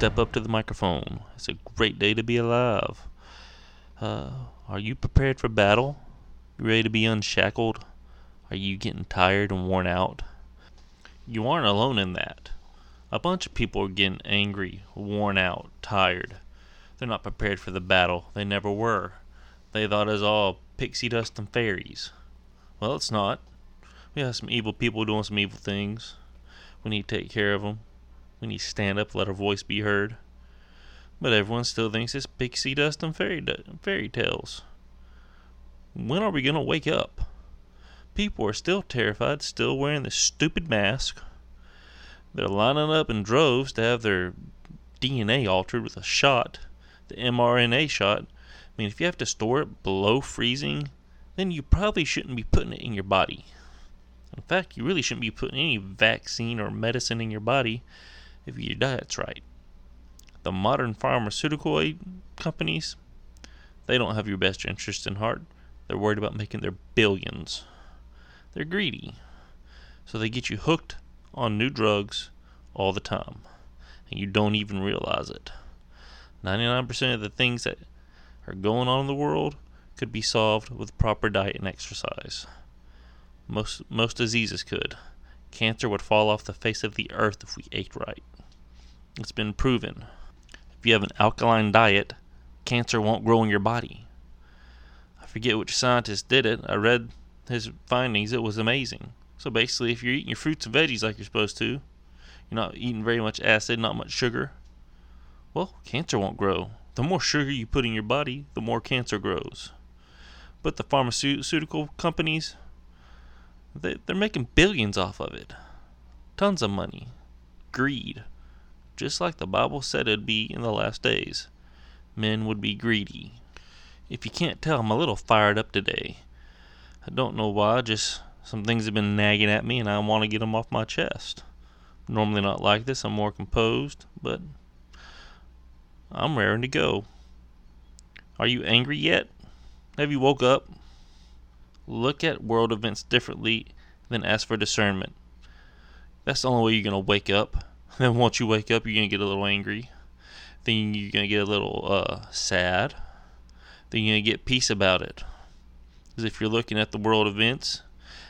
step up to the microphone. It's a great day to be alive. Uh, are you prepared for battle? You ready to be unshackled? Are you getting tired and worn out? You aren't alone in that. A bunch of people are getting angry, worn out, tired. They're not prepared for the battle. They never were. They thought it was all pixie dust and fairies. Well, it's not. We have some evil people doing some evil things. We need to take care of them. We need to stand up, let our voice be heard. But everyone still thinks it's pixie dust and fairy, fairy tales. When are we going to wake up? People are still terrified, still wearing this stupid mask. They're lining up in droves to have their DNA altered with a shot, the mRNA shot. I mean, if you have to store it below freezing, then you probably shouldn't be putting it in your body. In fact, you really shouldn't be putting any vaccine or medicine in your body if your diet's right. The modern pharmaceutical companies, they don't have your best interest in heart. They're worried about making their billions. They're greedy. So they get you hooked on new drugs all the time. And you don't even realize it. 99% of the things that are going on in the world could be solved with proper diet and exercise. Most most diseases could. Cancer would fall off the face of the earth if we ate right. It's been proven. If you have an alkaline diet, cancer won't grow in your body. I forget which scientist did it. I read his findings. It was amazing. So basically, if you're eating your fruits and veggies like you're supposed to, you're not eating very much acid, not much sugar, well, cancer won't grow. The more sugar you put in your body, the more cancer grows. But the pharmaceutical companies, they, they're making billions off of it. Tons of money. Greed. Just like the Bible said it'd be in the last days. Men would be greedy. If you can't tell, I'm a little fired up today. I don't know why, just some things have been nagging at me and I want to get them off my chest. Normally not like this, I'm more composed, but I'm raring to go. Are you angry yet? Have you woke up? Look at world events differently than ask for discernment. That's the only way you're going to wake up. Then once you wake up, you're going to get a little angry. Then you're going to get a little uh, sad. Then you're going to get peace about it. Because if you're looking at the world events,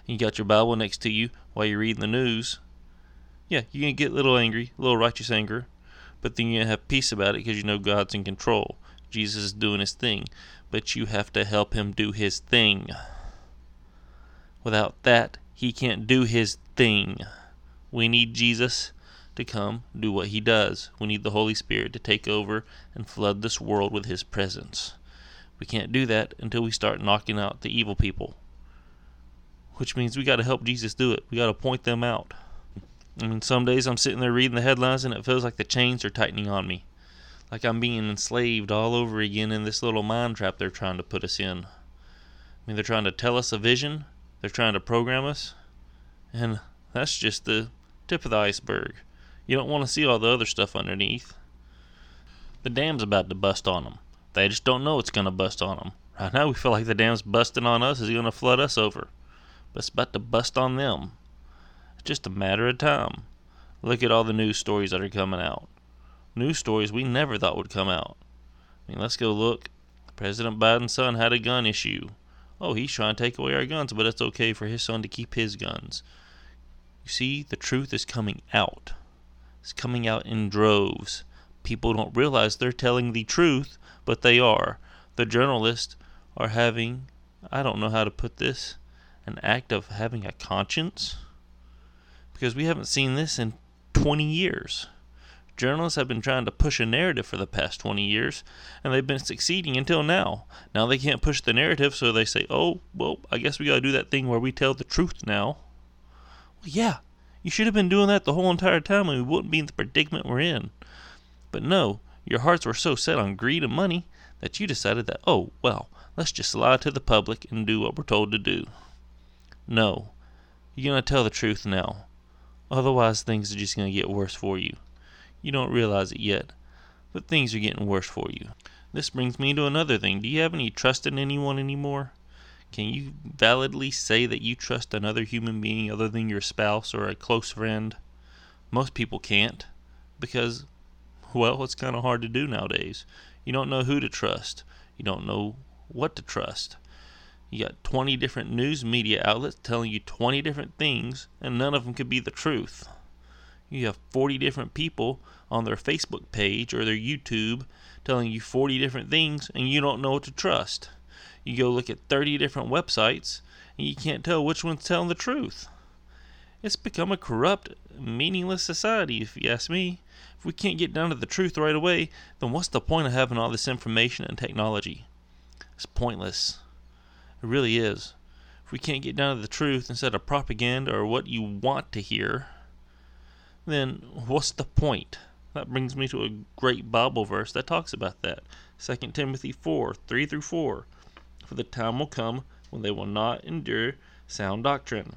and you got your Bible next to you while you're reading the news, yeah, you're going to get a little angry, a little righteous anger. But then you're going to have peace about it because you know God's in control. Jesus is doing his thing. But you have to help him do his thing. Without that, he can't do his thing. We need Jesus to come do what he does. We need the Holy Spirit to take over and flood this world with his presence. We can't do that until we start knocking out the evil people. Which means we got to help Jesus do it. We got to point them out. I mean, some days I'm sitting there reading the headlines and it feels like the chains are tightening on me. Like I'm being enslaved all over again in this little mind trap they're trying to put us in. I mean, they're trying to tell us a vision, they're trying to program us, and that's just the tip of the iceberg. You don't want to see all the other stuff underneath. The dam's about to bust on them. They just don't know it's going to bust on them. Right now, we feel like the dam's busting on us is going to flood us over. But it's about to bust on them. It's just a matter of time. Look at all the news stories that are coming out. News stories we never thought would come out. I mean, let's go look. President Biden's son had a gun issue. Oh, he's trying to take away our guns, but it's okay for his son to keep his guns. You see, the truth is coming out. It's coming out in droves. People don't realize they're telling the truth, but they are. The journalists are having, I don't know how to put this, an act of having a conscience. Because we haven't seen this in 20 years. Journalists have been trying to push a narrative for the past 20 years, and they've been succeeding until now. Now they can't push the narrative, so they say, oh, well, I guess we gotta do that thing where we tell the truth now. Well, yeah, you should have been doing that the whole entire time and we wouldn't be in the predicament we're in. But no, your hearts were so set on greed and money that you decided that, oh, well, let's just lie to the public and do what we're told to do. No, you're going to tell the truth now. Otherwise, things are just going to get worse for you. You don't realize it yet, but things are getting worse for you. This brings me to another thing. Do you have any trust in anyone anymore? Can you validly say that you trust another human being other than your spouse or a close friend? Most people can't because Well, it's kind of hard to do nowadays. You don't know who to trust. You don't know what to trust. You got 20 different news media outlets telling you 20 different things, and none of them could be the truth. You have 40 different people on their Facebook page or their YouTube telling you 40 different things, and you don't know what to trust. You go look at 30 different websites, and you can't tell which one's telling the truth. It's become a corrupt, meaningless society, if you ask me. If we can't get down to the truth right away, then what's the point of having all this information and technology? It's pointless. It really is. If we can't get down to the truth instead of propaganda or what you want to hear, then what's the point? That brings me to a great Bible verse that talks about that. 2 Timothy 4 3 through 4. For the time will come when they will not endure sound doctrine,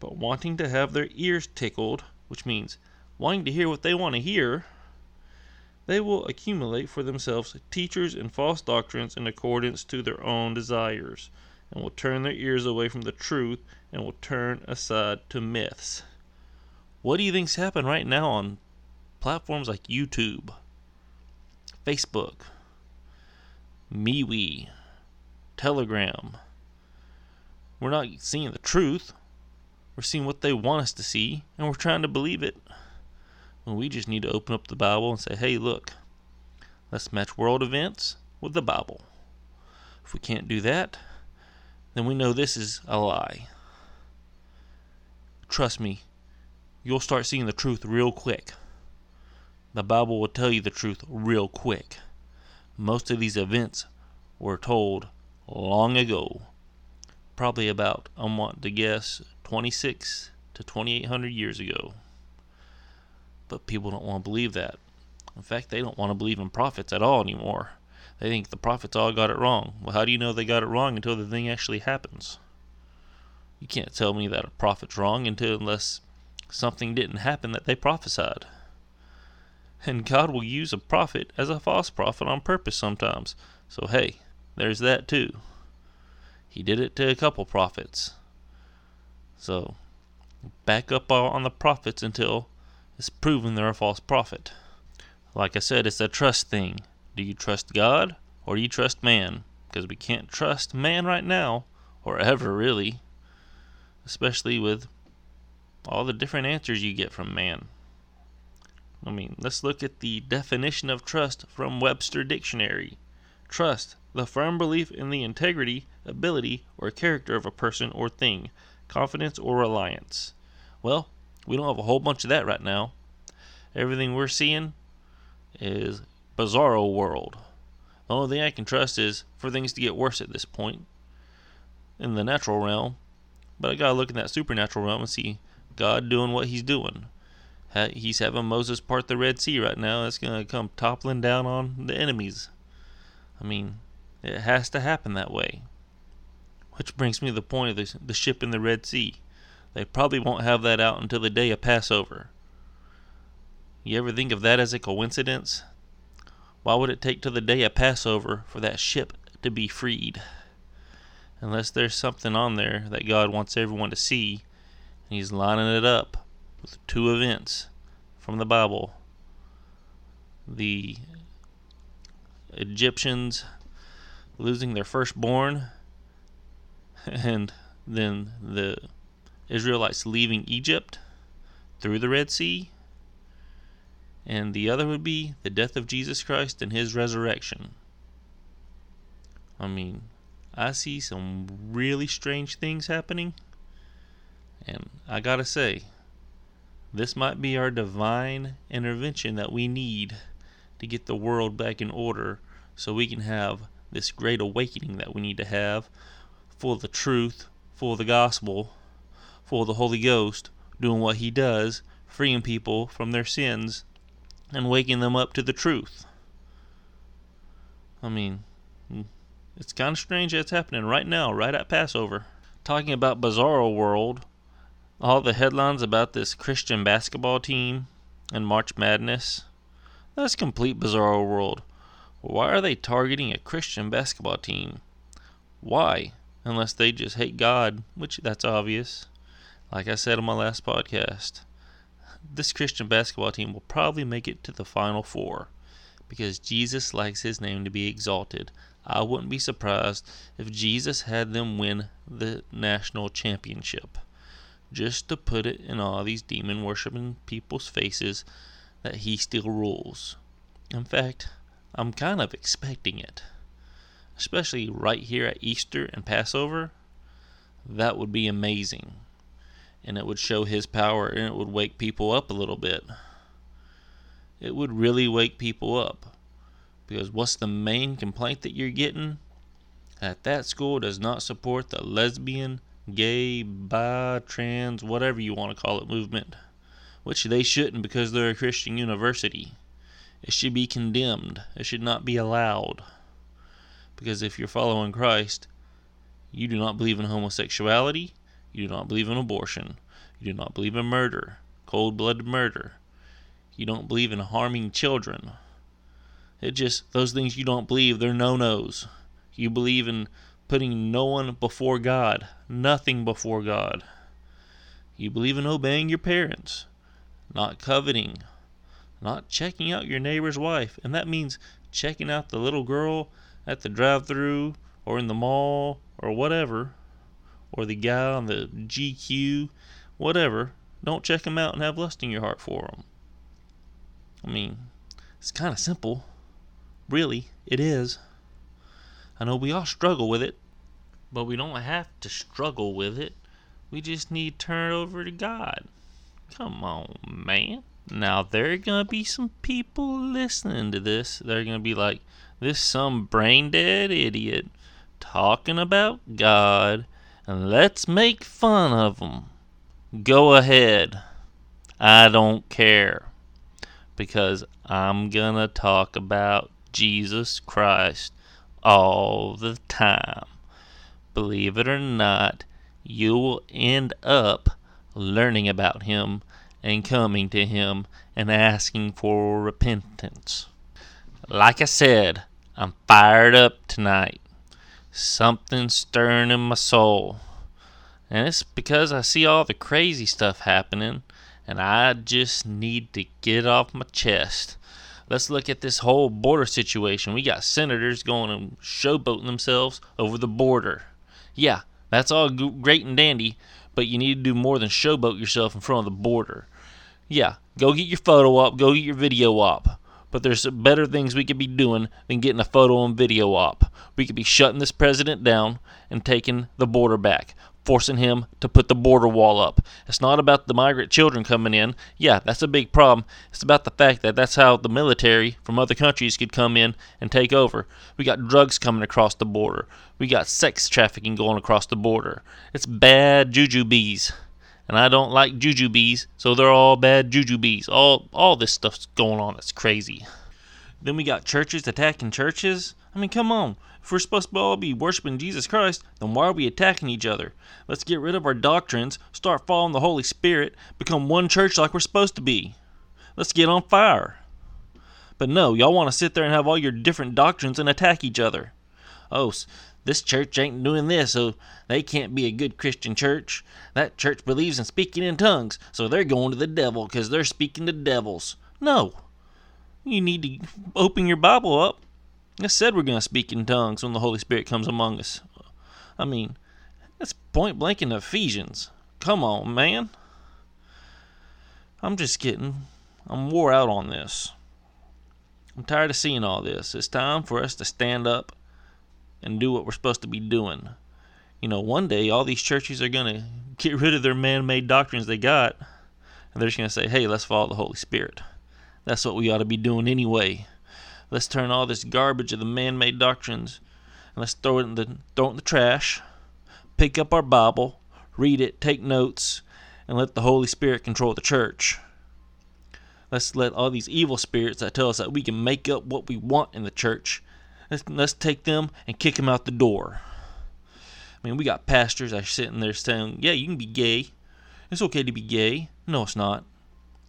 but wanting to have their ears tickled, which means wanting to hear what they want to hear, they will accumulate for themselves teachers and false doctrines in accordance to their own desires, and will turn their ears away from the truth and will turn aside to myths. What do you think's happening right now on platforms like YouTube, Facebook, MeWe, Telegram? We're not seeing the truth. We're seeing what they want us to see, and we're trying to believe it when we just need to open up the Bible and say, hey, look, let's match world events with the Bible. If we can't do that, then we know this is a lie. Trust me, you'll start seeing the truth real quick. The Bible will tell you the truth real quick. Most of these events were told long ago, probably about, I want to guess, 26 to 2800 years ago. But people don't want to believe that. In fact, they don't want to believe in prophets at all anymore. They think the prophets all got it wrong. Well, how do you know they got it wrong until the thing actually happens? You can't tell me that a prophet's wrong until unless something didn't happen that they prophesied. And God will use a prophet as a false prophet on purpose sometimes. So hey, there's that too. He did it to a couple prophets. So back up on the prophets until it's proven they're a false prophet. Like I said, it's a trust thing. Do you trust God or do you trust man? Because we can't trust man right now, or ever really, especially with all the different answers you get from man. I mean, let's look at the definition of trust from Webster Dictionary. Trust, the firm belief in the integrity, ability, or character of a person or thing, confidence or reliance. Well, we don't have a whole bunch of that right now. Everything we're seeing is bizarro world. The only thing I can trust is for things to get worse at this point in the natural realm. But I gotta look in that supernatural realm and see God doing what He's doing. He's having Moses part the Red Sea right now. It's gonna come toppling down on the enemies. I mean, it has to happen that way. Which brings me to the point of the, the ship in the Red Sea. They probably won't have that out until the day of Passover. You ever think of that as a coincidence? Why would it take till the day of Passover for that ship to be freed? Unless there's something on there that God wants everyone to see, He's lining it up with two events from the Bible. The Egyptians losing their firstborn, and then the Israelites leaving Egypt through the Red Sea, and the other would be the death of Jesus Christ and his resurrection. I mean, I see some really strange things happening, I gotta say, this might be our divine intervention that we need to get the world back in order so we can have this great awakening that we need to have for the truth, for the gospel, for the Holy Ghost, doing what He does, freeing people from their sins, and waking them up to the truth. I mean, it's kind of strange that's happening right now, right at Passover. Talking about Bizarro World, all the headlines about this Christian basketball team and March Madness. That's complete Bizarro World. Why are they targeting a Christian basketball team? Why? Unless they just hate God, which that's obvious. Like I said on my last podcast, this Christian basketball team will probably make it to the Final Four because Jesus likes his name to be exalted. I wouldn't be surprised if Jesus had them win the national championship just to put it in all these demon worshiping people's faces that he still rules. In fact, I'm kind of expecting it. Especially right here at Easter and Passover. That would be amazing. And it would show his power and it would wake people up a little bit. It would really wake people up. Because what's the main complaint that you're getting? That that school does not support the lesbian, gay, bi, trans, whatever you want to call it movement. Which they shouldn't because they're a Christian university. It should be condemned. It should not be allowed. Because if you're following Christ, you do not believe in homosexuality, you do not believe in abortion, you do not believe in murder, cold blooded murder, you don't believe in harming children. It just, those things you don't believe, they're no nos. You believe in putting no one before God, nothing before God. You believe in obeying your parents, not coveting, not checking out your neighbor's wife. And that means checking out the little girl at the drive through or in the mall or whatever, or the guy on the GQ, whatever. Don't check them out and have lust in your heart for them. I mean, it's kind of simple. Really, it is. I know we all struggle with it, but we don't have to struggle with it. We just need to turn it over to God. Come on, man. Now there are gonna be some people listening to this. They're gonna be like, "This some brain dead idiot talking about God, and let's make fun of him." Go ahead. I don't care because I'm gonna talk about Jesus Christ all the time. Believe it or not, you will end up learning about him and coming to Him and asking for repentance. Like I said, I'm fired up tonight. Something stirring in my soul. And it's because I see all the crazy stuff happening, and I just need to get off my chest. Let's look at this whole border situation. We got senators going and showboating themselves over the border. Yeah, that's all great and dandy, but you need to do more than showboat yourself in front of the border. Yeah, go get your photo op, go get your video op. But there's better things we could be doing than getting a photo and video op. We could be shutting this president down and taking the border back forcing him to put the border wall up. It's not about the migrant children coming in. Yeah, that's a big problem. It's about the fact that that's how the military from other countries could come in and take over. We got drugs coming across the border. We got sex trafficking going across the border. It's bad juju bees. And I don't like juju bees, so they're all bad juju bees. All all this stuff's going on. It's crazy. Then we got churches attacking churches. I mean, come on. If we're supposed to all be worshiping Jesus Christ, then why are we attacking each other? Let's get rid of our doctrines, start following the Holy Spirit, become one church like we're supposed to be. Let's get on fire. But no, y'all want to sit there and have all your different doctrines and attack each other. Oh, this church ain't doing this, so they can't be a good Christian church. That church believes in speaking in tongues, so they're going to the devil because they're speaking to devils. No. You need to open your Bible up I said we're going to speak in tongues when the Holy Spirit comes among us. I mean, that's point blank in Ephesians. Come on, man. I'm just getting, I'm wore out on this. I'm tired of seeing all this. It's time for us to stand up and do what we're supposed to be doing. You know, one day all these churches are going to get rid of their man made doctrines they got, and they're just going to say, hey, let's follow the Holy Spirit. That's what we ought to be doing anyway. Let's turn all this garbage of the man-made doctrines and let's throw it in the throw it in the trash. Pick up our Bible, read it, take notes, and let the Holy Spirit control the church. Let's let all these evil spirits that tell us that we can make up what we want in the church. Let's, let's take them and kick them out the door. I mean, we got pastors that are sitting there saying, "Yeah, you can be gay. It's okay to be gay." No, it's not.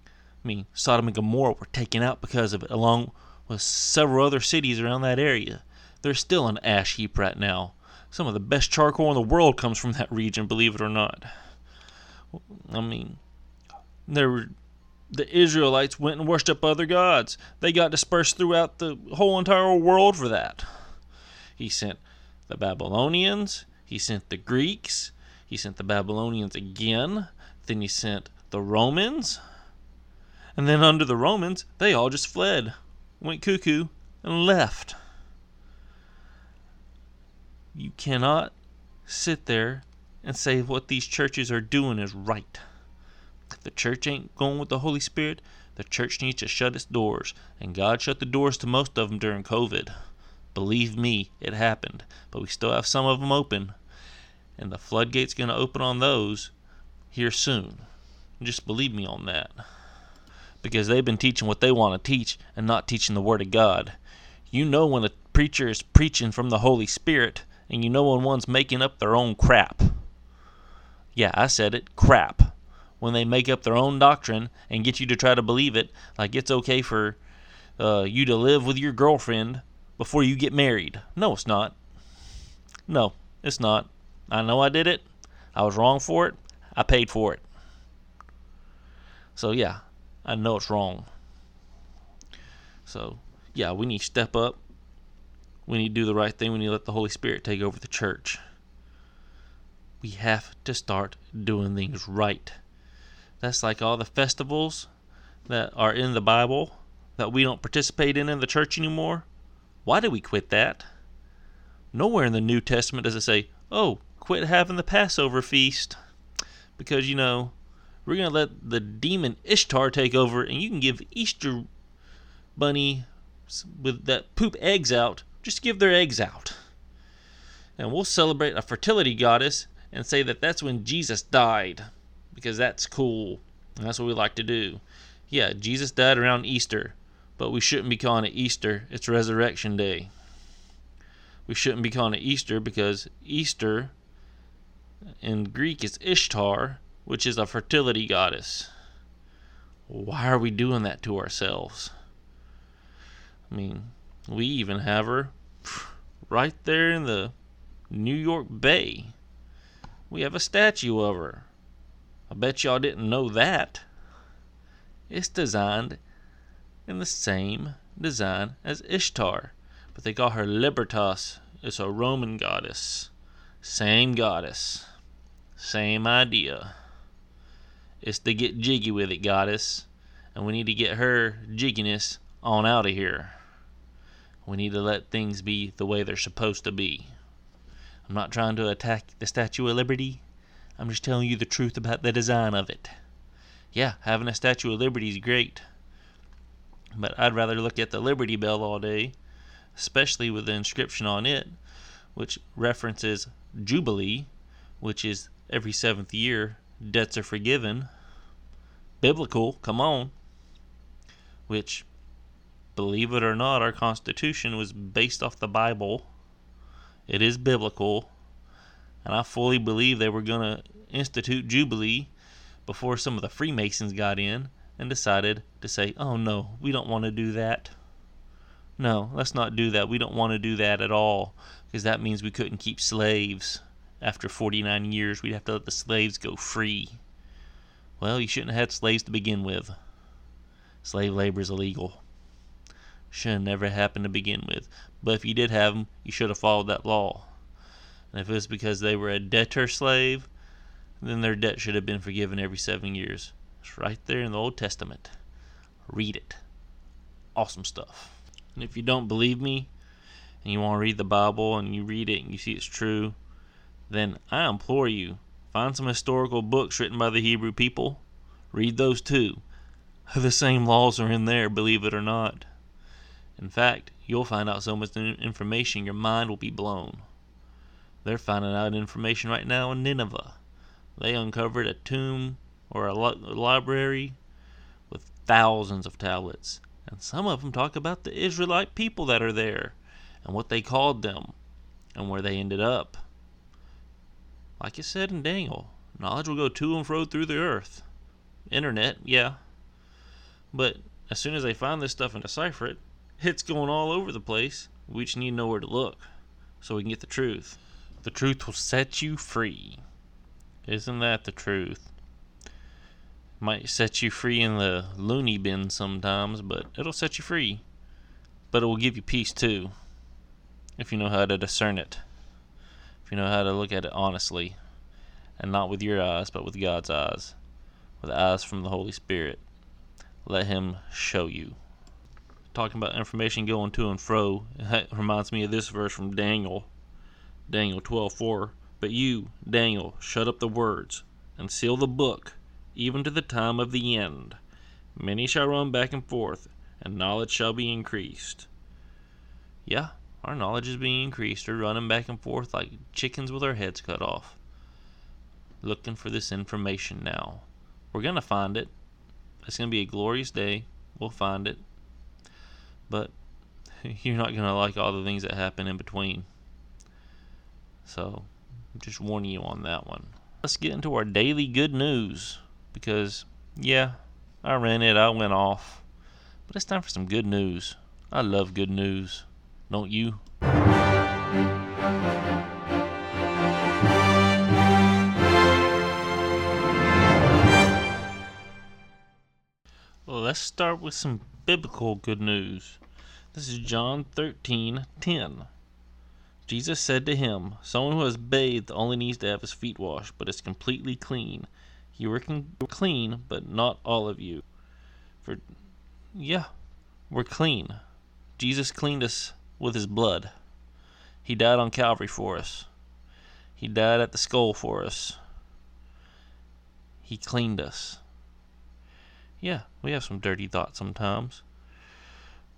I mean, Sodom and Gomorrah were taken out because of it, along with several other cities around that area. They're still an ash heap right now. Some of the best charcoal in the world comes from that region, believe it or not. I mean, there were the Israelites went and worshipped other gods. They got dispersed throughout the whole entire world for that. He sent the Babylonians, he sent the Greeks, he sent the Babylonians again, then he sent the Romans. And then under the Romans, they all just fled, went cuckoo, and left. You cannot sit there and say what these churches are doing is right. If the church ain't going with the Holy Spirit, the church needs to shut its doors. And God shut the doors to most of them during COVID. Believe me, it happened. But we still have some of them open. And the floodgate's going to open on those here soon. Just believe me on that. Because they've been teaching what they want to teach and not teaching the Word of God. You know when a preacher is preaching from the Holy Spirit, and you know when one's making up their own crap. Yeah, I said it crap when they make up their own doctrine and get you to try to believe it, like it's okay for uh, you to live with your girlfriend before you get married. No, it's not. No, it's not. I know I did it. I was wrong for it. I paid for it. So, yeah, I know it's wrong. So, yeah, we need to step up. We need to do the right thing. We need to let the Holy Spirit take over the church. We have to start doing things right. That's like all the festivals that are in the Bible that we don't participate in in the church anymore. Why did we quit that? Nowhere in the New Testament does it say, oh, quit having the Passover feast. Because, you know, we're going to let the demon Ishtar take over and you can give Easter bunny with that poop eggs out, just give their eggs out. And we'll celebrate a fertility goddess and say that that's when Jesus died because that's cool. And that's what we like to do. Yeah, Jesus died around Easter, but we shouldn't be calling it Easter. It's Resurrection Day. We shouldn't be calling it Easter because Easter in Greek is Ishtar, which is a fertility goddess. Why are we doing that to ourselves? I mean, we even have her right there in the New York Bay. We have a statue of her. I bet y'all didn't know that. It's designed in the same design as Ishtar, but they call her Libertas. It's a Roman goddess. Same goddess. Same idea. It's to get jiggy with it, goddess. And we need to get her jigginess on out of here. We need to let things be the way they're supposed to be. I'm not trying to attack the Statue of Liberty. I'm just telling you the truth about the design of it. Yeah, having a Statue of Liberty is great. But I'd rather look at the Liberty Bell all day, especially with the inscription on it, which references Jubilee, which is every seventh year, debts are forgiven. Biblical, come on. Which, believe it or not, our Constitution was based off the Bible. It is biblical and I fully believe they were going to institute Jubilee before some of the Freemasons got in and decided to say, oh no, we don't want to do that. No, let's not do that. We don't want to do that at all because that means we couldn't keep slaves. After 49 years, we'd have to let the slaves go free. Well, you shouldn't have had slaves to begin with. Slave labor is illegal. Should have never happened to begin with. But if you did have them, you should have followed that law. And if it was because they were a debtor slave, then their debt should have been forgiven every seven years. It's right there in the Old Testament. Read it. Awesome stuff. And if you don't believe me, and you want to read the Bible and you read it and you see it's true, then I implore you, find some historical books written by the Hebrew people. Read those too. The same laws are in there, believe it or not. In fact, you'll find out so much information your mind will be blown. They're finding out information right now in Nineveh. They uncovered a tomb or a, library with thousands of tablets. And some of them talk about the Israelite people that are there and what they called them and where they ended up. Like it said in Daniel, knowledge will go to and fro through the earth. Internet, yeah. But as soon as they find this stuff and decipher it, it's going all over the place. We just need to know where to look so we can get the truth. The truth will set you free. Isn't that the truth? Might set you free in the loony bin sometimes, but it'll set you free. But it will give you peace too, if you know how to discern it. You know how to look at it honestly, and not with your eyes, but with God's eyes, with eyes from the Holy Spirit. Let Him show you. Talking about information going to and fro, it reminds me of this verse from Daniel, Daniel 12:4. But you, Daniel, shut up the words and seal the book even to the time of the end. Many shall run back and forth, and knowledge shall be increased. Yeah, our knowledge is being increased. We're running back and forth like chickens with our heads cut off, looking for this information now. We're going to find it. It's going to be a glorious day. We'll find it. But you're not going to like all the things that happen in between. So, I'm just warning you on that one. Let's get into our daily good news because, yeah, I ran it, I went off. But it's time for some good news. I love good news. Don't you? Well, let's start with some biblical good news. This is John 13:10. Jesus said to him, Someone who has bathed only needs to have his feet washed, but is completely clean. You are clean, but not all of you. For, yeah, we're clean. Jesus cleaned us with his blood. He died on Calvary for us. He died at the skull for us. He cleaned us. Yeah, we have some dirty thoughts sometimes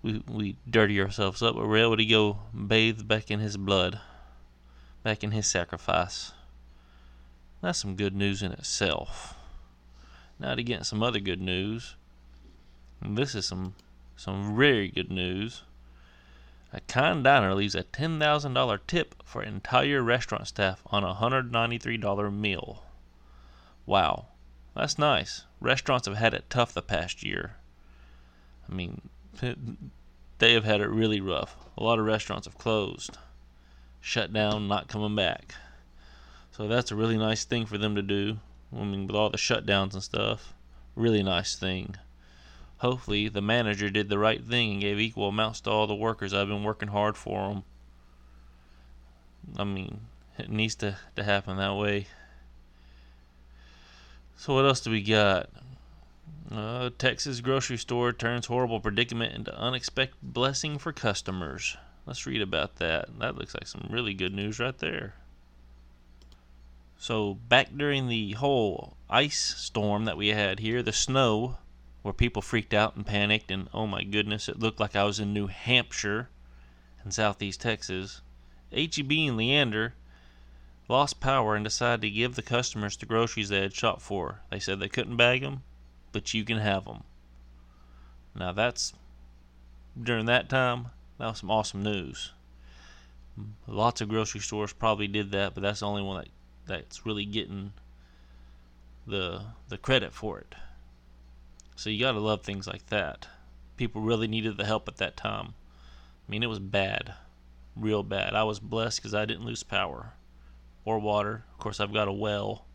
we we dirty ourselves up, but we're able to go bathe back in His blood, back in His sacrifice. That's some good news in itself. Now to get some other good news. This is some some very good news. A kind diner leaves a ten thousand dollar tip for entire restaurant staff on a hundred ninety three dollar meal. Wow, that's nice. Restaurants have had it tough the past year. I mean, they have had it really rough. A lot of restaurants have closed, shut down, not coming back. So that's a really nice thing for them to do. I mean, with all the shutdowns and stuff, really nice thing. Hopefully, the manager did the right thing and gave equal amounts to all the workers. I've been working hard for them. I mean, it needs to, to happen that way. So, what else do we got? Uh, Texas grocery store turns horrible predicament into unexpected blessing for customers. Let's read about that. That looks like some really good news right there. So, back during the whole ice storm that we had here, the snow, where people freaked out and panicked, and oh my goodness, it looked like I was in New Hampshire in southeast Texas. HEB and Leander lost power and decided to give the customers the groceries they had shopped for. They said they couldn't bag them, but you can have them. Now that's during that time, that was some awesome news. Lots of grocery stores probably did that, but that's the only one that that's really getting the the credit for it. So you got to love things like that. People really needed the help at that time. I mean, it was bad, real bad. I was blessed because I didn't lose power or water. Of course, I've got a well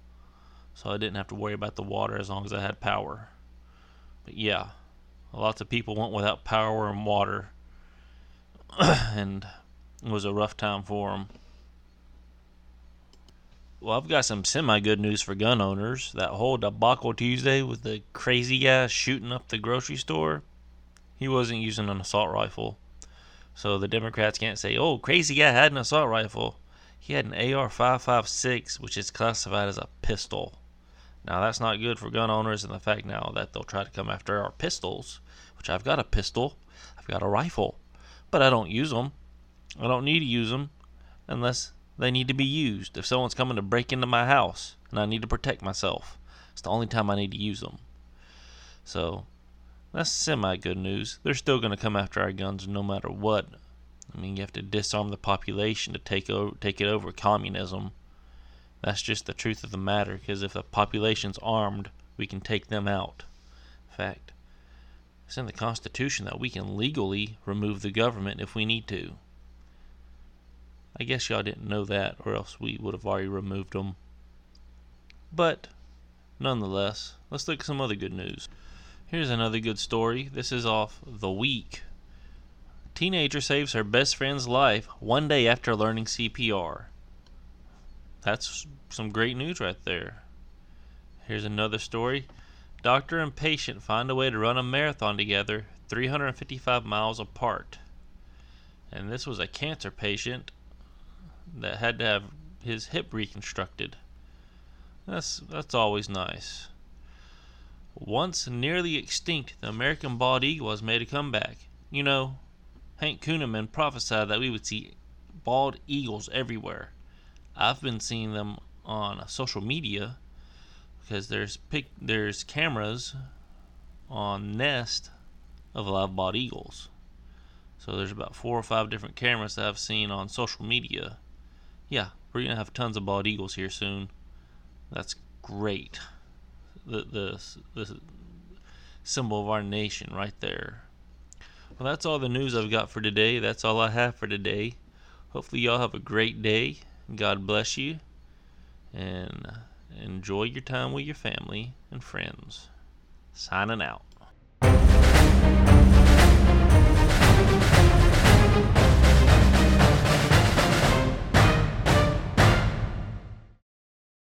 so I didn't have to worry about the water as long as I had power. But yeah, lots of people went without power and water, and it was a rough time for them. Well, I've got some semi good news for gun owners. That whole debacle Tuesday with the crazy guy shooting up the grocery store, he wasn't using an assault rifle. So the Democrats can't say, oh, crazy guy had an assault rifle. He had an AR 556, which is classified as a pistol. Now that's not good for gun owners and the fact now that they'll try to come after our pistols, which I've got a pistol, I've got a rifle, but I don't use them. I don't need to use them unless they need to be used. If someone's coming to break into my house and I need to protect myself, it's the only time I need to use them. So that's semi good news. They're still going to come after our guns no matter what. I mean, you have to disarm the population to take over, take it over communism. That's just the truth of the matter, because if the population's armed, we can take them out. In fact, it's in the Constitution that we can legally remove the government if we need to. I guess y'all didn't know that, or else we would have already removed them. But nonetheless, let's look at some other good news. Here's another good story. This is off The Week. Teenager saves her best friend's life one day after learning CPR. That's some great news right there. Here's another story. Doctor and patient find a way to run a marathon together 355 miles apart. And this was a cancer patient that had to have his hip reconstructed. That's that's always nice. Once nearly extinct, the American bald eagle has made a comeback. You know, Hank Kunneman prophesied that we would see bald eagles everywhere. I've been seeing them on social media because there's pic- there's cameras on nest of live bald eagles. So there's about four or five different cameras that I've seen on social media. Yeah, we're gonna have tons of bald eagles here soon. That's great. The the the symbol of our nation right there. Well, that's all the news I've got for today. That's all I have for today. Hopefully, y'all have a great day. God bless you. And enjoy your time with your family and friends. Signing out.